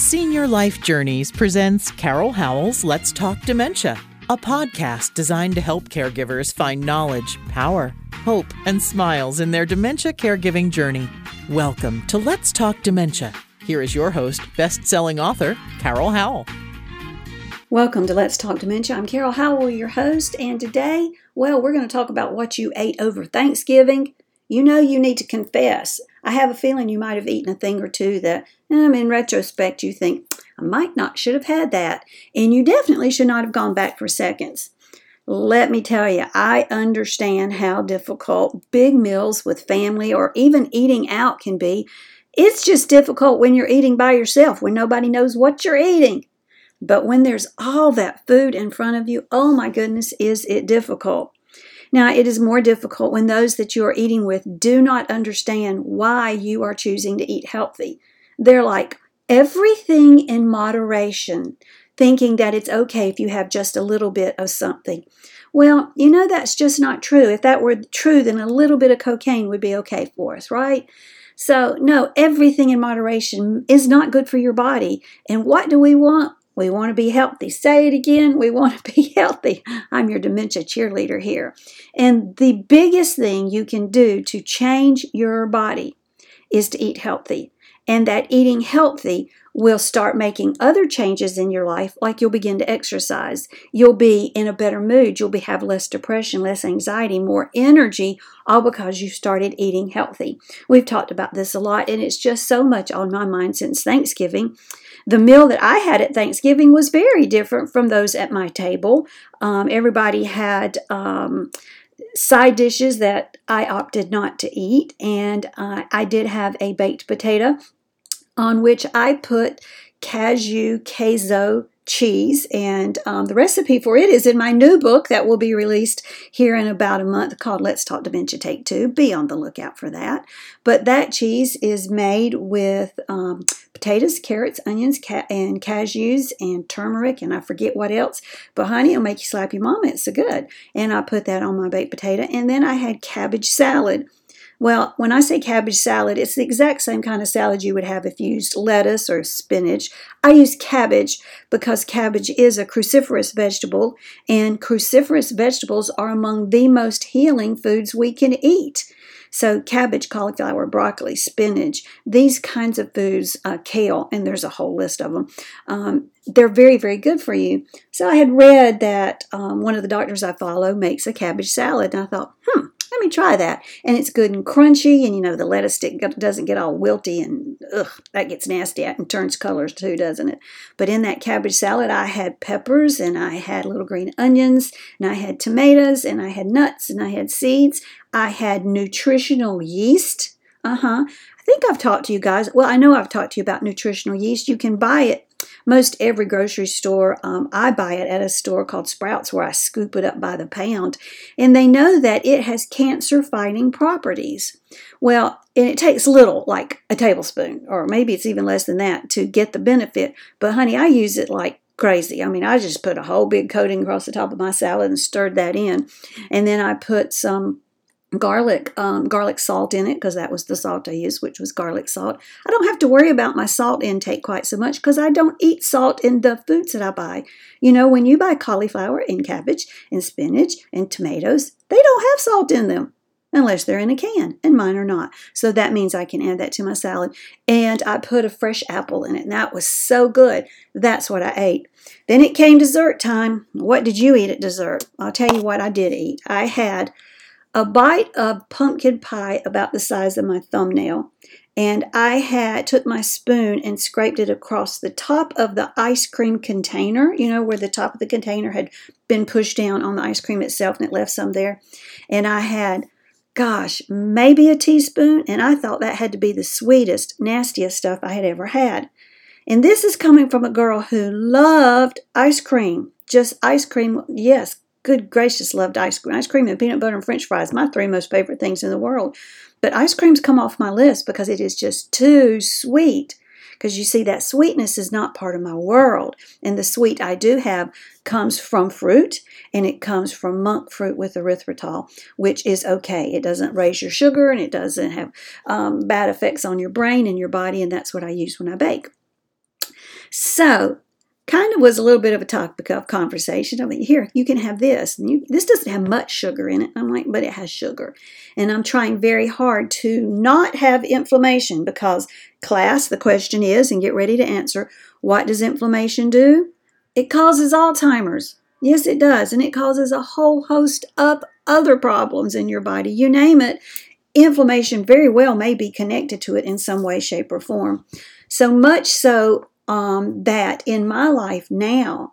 Senior Life Journeys presents Carol Howell's Let's Talk Dementia, a podcast designed to help caregivers find knowledge, power, hope, and smiles in their dementia caregiving journey. Welcome to Let's Talk Dementia. Here is your host, best selling author, Carol Howell. Welcome to Let's Talk Dementia. I'm Carol Howell, your host, and today, well, we're going to talk about what you ate over Thanksgiving. You know, you need to confess. I have a feeling you might have eaten a thing or two that, um, in retrospect, you think, I might not should have had that. And you definitely should not have gone back for seconds. Let me tell you, I understand how difficult big meals with family or even eating out can be. It's just difficult when you're eating by yourself, when nobody knows what you're eating. But when there's all that food in front of you, oh my goodness, is it difficult. Now, it is more difficult when those that you are eating with do not understand why you are choosing to eat healthy. They're like, everything in moderation, thinking that it's okay if you have just a little bit of something. Well, you know, that's just not true. If that were true, then a little bit of cocaine would be okay for us, right? So, no, everything in moderation is not good for your body. And what do we want? We want to be healthy. Say it again. We want to be healthy. I'm your dementia cheerleader here. And the biggest thing you can do to change your body is to eat healthy. And that eating healthy will start making other changes in your life, like you'll begin to exercise. You'll be in a better mood. You'll be, have less depression, less anxiety, more energy, all because you started eating healthy. We've talked about this a lot, and it's just so much on my mind since Thanksgiving the meal that I had at Thanksgiving was very different from those at my table. Um, everybody had um, side dishes that I opted not to eat, and uh, I did have a baked potato on which I put cashew queso cheese. And um, the recipe for it is in my new book that will be released here in about a month called Let's Talk Dementia Take Two. Be on the lookout for that. But that cheese is made with um, potatoes, carrots, onions, ca- and cashews, and turmeric, and I forget what else. But honey, it'll make you slap your mama. It's so good. And I put that on my baked potato. And then I had cabbage salad well, when I say cabbage salad, it's the exact same kind of salad you would have if you used lettuce or spinach. I use cabbage because cabbage is a cruciferous vegetable, and cruciferous vegetables are among the most healing foods we can eat. So, cabbage, cauliflower, broccoli, spinach, these kinds of foods, uh, kale, and there's a whole list of them, um, they're very, very good for you. So, I had read that um, one of the doctors I follow makes a cabbage salad, and I thought, hmm, let me try that. And it's good and crunchy, and you know, the lettuce stick doesn't get all wilty and ugh, that gets nasty and turns colors too, doesn't it? But in that cabbage salad, I had peppers and I had little green onions and I had tomatoes and I had nuts and I had seeds. I had nutritional yeast. Uh huh. I think I've talked to you guys. Well, I know I've talked to you about nutritional yeast. You can buy it most every grocery store. Um, I buy it at a store called Sprouts where I scoop it up by the pound. And they know that it has cancer fighting properties. Well, and it takes little, like a tablespoon, or maybe it's even less than that, to get the benefit. But honey, I use it like crazy. I mean, I just put a whole big coating across the top of my salad and stirred that in. And then I put some garlic um, garlic salt in it because that was the salt I used, which was garlic salt. I don't have to worry about my salt intake quite so much because I don't eat salt in the foods that I buy. You know, when you buy cauliflower and cabbage and spinach and tomatoes, they don't have salt in them unless they're in a can, and mine are not. So that means I can add that to my salad. And I put a fresh apple in it, and that was so good. That's what I ate. Then it came dessert time. What did you eat at dessert? I'll tell you what I did eat. I had a bite of pumpkin pie about the size of my thumbnail and I had took my spoon and scraped it across the top of the ice cream container, you know, where the top of the container had been pushed down on the ice cream itself and it left some there. And I had gosh, maybe a teaspoon, and I thought that had to be the sweetest, nastiest stuff I had ever had. And this is coming from a girl who loved ice cream. Just ice cream, yes, good gracious, loved ice cream. Ice cream and peanut butter and french fries, my three most favorite things in the world. But ice creams come off my list because it is just too sweet. Because you see, that sweetness is not part of my world. And the sweet I do have comes from fruit, and it comes from monk fruit with erythritol, which is okay. It doesn't raise your sugar, and it doesn't have um, bad effects on your brain and your body, and that's what I use when I bake. So, kind of was a little bit of a topic of conversation. I mean, here, you can have this. And you, this doesn't have much sugar in it. I'm like, but it has sugar. And I'm trying very hard to not have inflammation because, class, the question is, and get ready to answer, what does inflammation do? It causes Alzheimer's. Yes, it does. And it causes a whole host of other problems in your body. You name it, inflammation very well may be connected to it in some way, shape, or form. So much so um, that in my life now,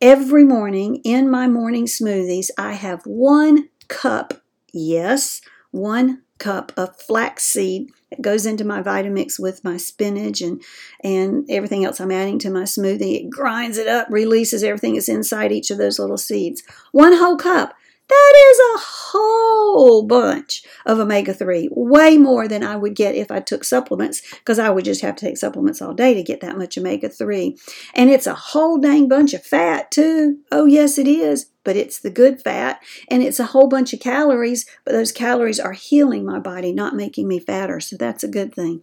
every morning in my morning smoothies, I have one cup, yes, one cup of flaxseed that goes into my Vitamix with my spinach and and everything else I'm adding to my smoothie. It grinds it up, releases everything that's inside each of those little seeds. One whole cup. That is a whole bunch of omega 3, way more than I would get if I took supplements, because I would just have to take supplements all day to get that much omega 3. And it's a whole dang bunch of fat, too. Oh, yes, it is, but it's the good fat. And it's a whole bunch of calories, but those calories are healing my body, not making me fatter. So that's a good thing.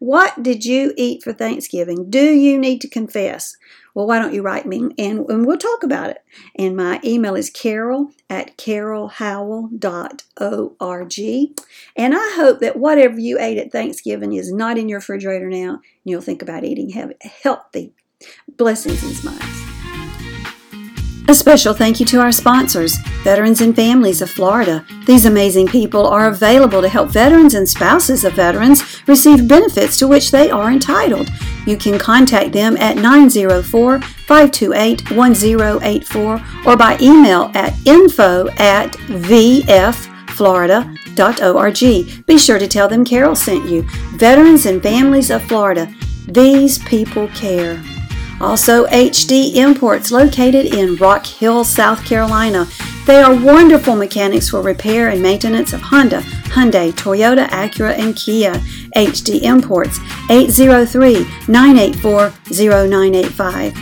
What did you eat for Thanksgiving? Do you need to confess? Well, why don't you write me and, and we'll talk about it. And my email is carol at carolhowell.org. And I hope that whatever you ate at Thanksgiving is not in your refrigerator now and you'll think about eating healthy. Blessings and smiles. A special thank you to our sponsors, Veterans and Families of Florida. These amazing people are available to help veterans and spouses of veterans receive benefits to which they are entitled. You can contact them at 904 528 1084 or by email at info at vfflorida.org. Be sure to tell them Carol sent you. Veterans and Families of Florida. These people care. Also, HD Imports, located in Rock Hill, South Carolina. They are wonderful mechanics for repair and maintenance of Honda, Hyundai, Toyota, Acura, and Kia. HD Imports, 803 984 0985.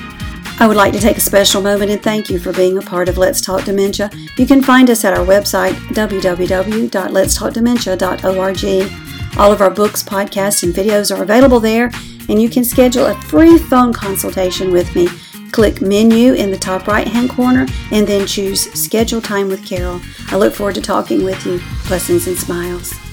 I would like to take a special moment and thank you for being a part of Let's Talk Dementia. You can find us at our website, www.letstalkdementia.org. All of our books, podcasts, and videos are available there and you can schedule a free phone consultation with me. Click menu in the top right hand corner and then choose schedule time with Carol. I look forward to talking with you. Blessings and smiles.